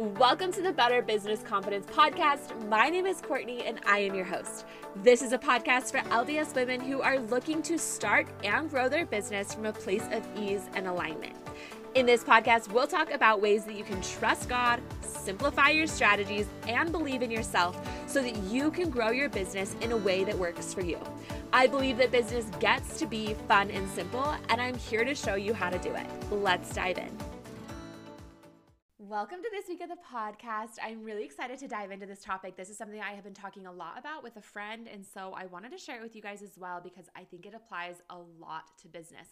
Welcome to the Better Business Confidence Podcast. My name is Courtney and I am your host. This is a podcast for LDS women who are looking to start and grow their business from a place of ease and alignment. In this podcast, we'll talk about ways that you can trust God, simplify your strategies, and believe in yourself so that you can grow your business in a way that works for you. I believe that business gets to be fun and simple, and I'm here to show you how to do it. Let's dive in. Welcome to this week of the podcast. I'm really excited to dive into this topic. This is something I have been talking a lot about with a friend, and so I wanted to share it with you guys as well because I think it applies a lot to business.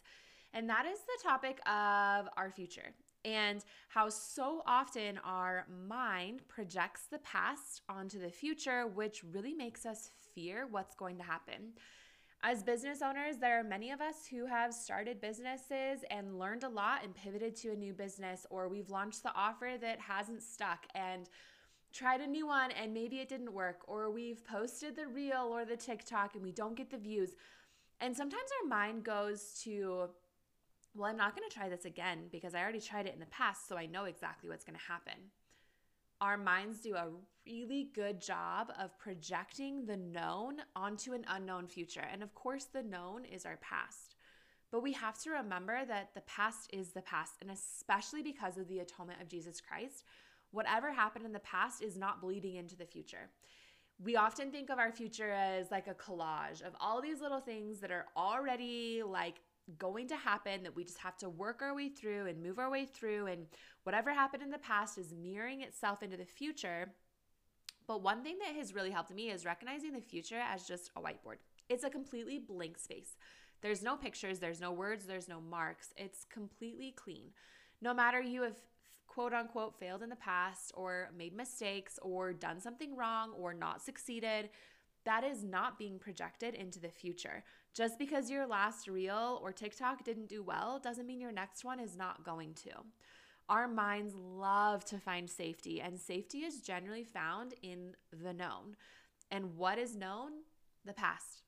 And that is the topic of our future and how so often our mind projects the past onto the future, which really makes us fear what's going to happen. As business owners, there are many of us who have started businesses and learned a lot and pivoted to a new business, or we've launched the offer that hasn't stuck and tried a new one and maybe it didn't work, or we've posted the reel or the TikTok and we don't get the views. And sometimes our mind goes to, well, I'm not going to try this again because I already tried it in the past, so I know exactly what's going to happen our minds do a really good job of projecting the known onto an unknown future. And of course, the known is our past. But we have to remember that the past is the past, and especially because of the atonement of Jesus Christ, whatever happened in the past is not bleeding into the future. We often think of our future as like a collage of all these little things that are already like going to happen that we just have to work our way through and move our way through. And whatever happened in the past is mirroring itself into the future. But one thing that has really helped me is recognizing the future as just a whiteboard. It's a completely blank space. There's no pictures, there's no words, there's no marks. It's completely clean. No matter you have quote unquote failed in the past or made mistakes or done something wrong or not succeeded, that is not being projected into the future. Just because your last reel or TikTok didn't do well doesn't mean your next one is not going to. Our minds love to find safety, and safety is generally found in the known. And what is known? The past.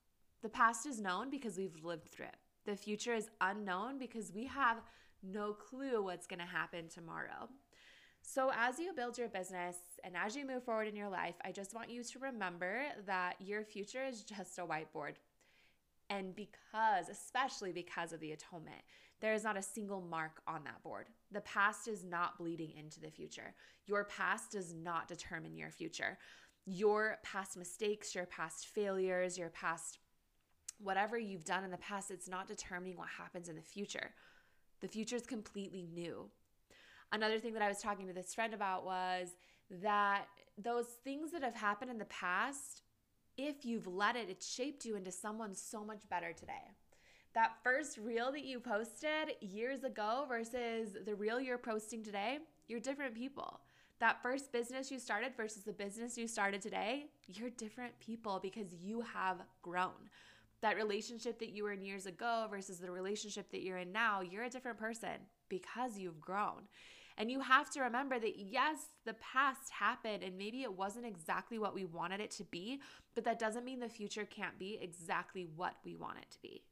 The past is known because we've lived through it. The future is unknown because we have no clue what's going to happen tomorrow. So, as you build your business and as you move forward in your life, I just want you to remember that your future is just a whiteboard. And because, especially because of the atonement, there is not a single mark on that board. The past is not bleeding into the future. Your past does not determine your future. Your past mistakes, your past failures, your past whatever you've done in the past, it's not determining what happens in the future. The future is completely new. Another thing that I was talking to this friend about was that those things that have happened in the past, if you've let it, it shaped you into someone so much better today. That first reel that you posted years ago versus the reel you're posting today, you're different people. That first business you started versus the business you started today, you're different people because you have grown. That relationship that you were in years ago versus the relationship that you're in now, you're a different person because you've grown. And you have to remember that yes, the past happened and maybe it wasn't exactly what we wanted it to be, but that doesn't mean the future can't be exactly what we want it to be.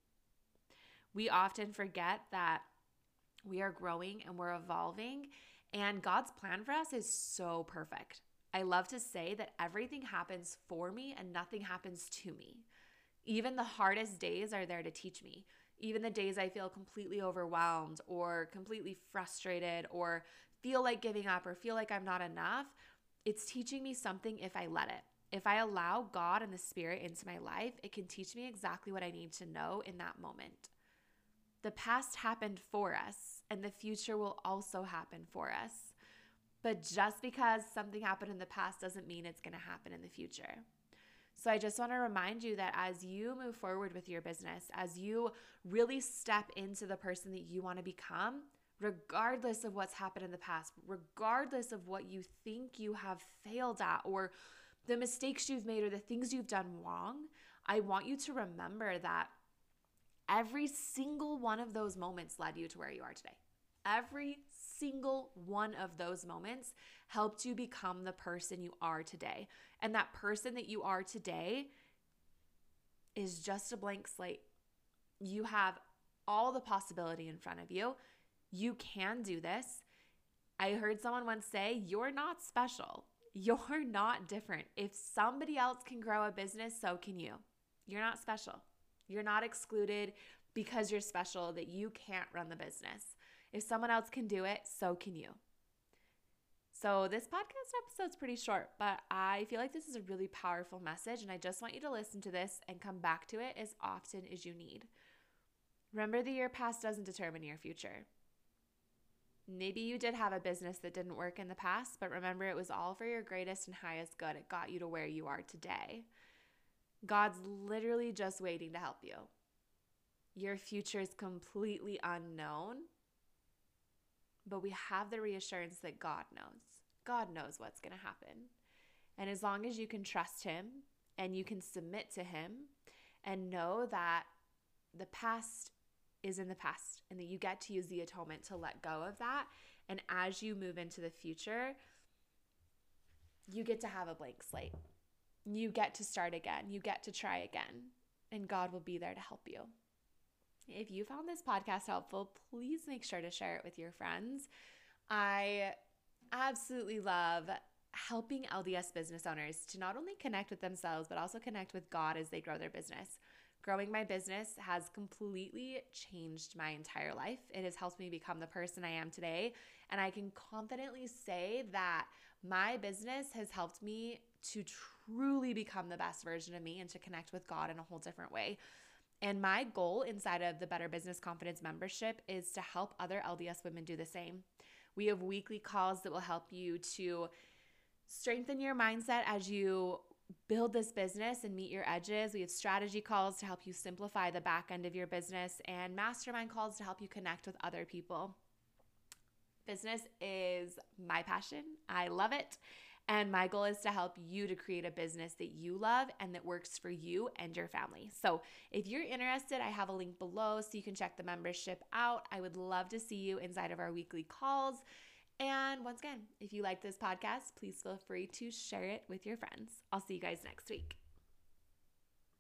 We often forget that we are growing and we're evolving, and God's plan for us is so perfect. I love to say that everything happens for me and nothing happens to me. Even the hardest days are there to teach me even the days I feel completely overwhelmed or completely frustrated or feel like giving up or feel like I'm not enough, it's teaching me something if I let it. If I allow God and the Spirit into my life, it can teach me exactly what I need to know in that moment. The past happened for us, and the future will also happen for us. But just because something happened in the past doesn't mean it's going to happen in the future. So I just want to remind you that as you move forward with your business, as you really step into the person that you want to become, regardless of what's happened in the past, regardless of what you think you have failed at or the mistakes you've made or the things you've done wrong, I want you to remember that every single one of those moments led you to where you are today. Every single one of those moments helped you become the person you are today. And that person that you are today is just a blank slate. You have all the possibility in front of you. You can do this. I heard someone once say, You're not special. You're not different. If somebody else can grow a business, so can you. You're not special. You're not excluded because you're special that you can't run the business. If someone else can do it, so can you. So, this podcast episode's pretty short, but I feel like this is a really powerful message, and I just want you to listen to this and come back to it as often as you need. Remember, the year past doesn't determine your future. Maybe you did have a business that didn't work in the past, but remember, it was all for your greatest and highest good. It got you to where you are today. God's literally just waiting to help you. Your future is completely unknown, but we have the reassurance that God knows. God knows what's going to happen. And as long as you can trust Him and you can submit to Him and know that the past is in the past and that you get to use the atonement to let go of that. And as you move into the future, you get to have a blank slate. You get to start again. You get to try again. And God will be there to help you. If you found this podcast helpful, please make sure to share it with your friends. I absolutely love helping LDS business owners to not only connect with themselves, but also connect with God as they grow their business. Growing my business has completely changed my entire life. It has helped me become the person I am today. And I can confidently say that my business has helped me to truly become the best version of me and to connect with God in a whole different way. And my goal inside of the Better Business Confidence membership is to help other LDS women do the same. We have weekly calls that will help you to strengthen your mindset as you build this business and meet your edges. We have strategy calls to help you simplify the back end of your business and mastermind calls to help you connect with other people. Business is my passion. I love it. And my goal is to help you to create a business that you love and that works for you and your family. So, if you're interested, I have a link below so you can check the membership out. I would love to see you inside of our weekly calls. And once again, if you like this podcast, please feel free to share it with your friends. I'll see you guys next week.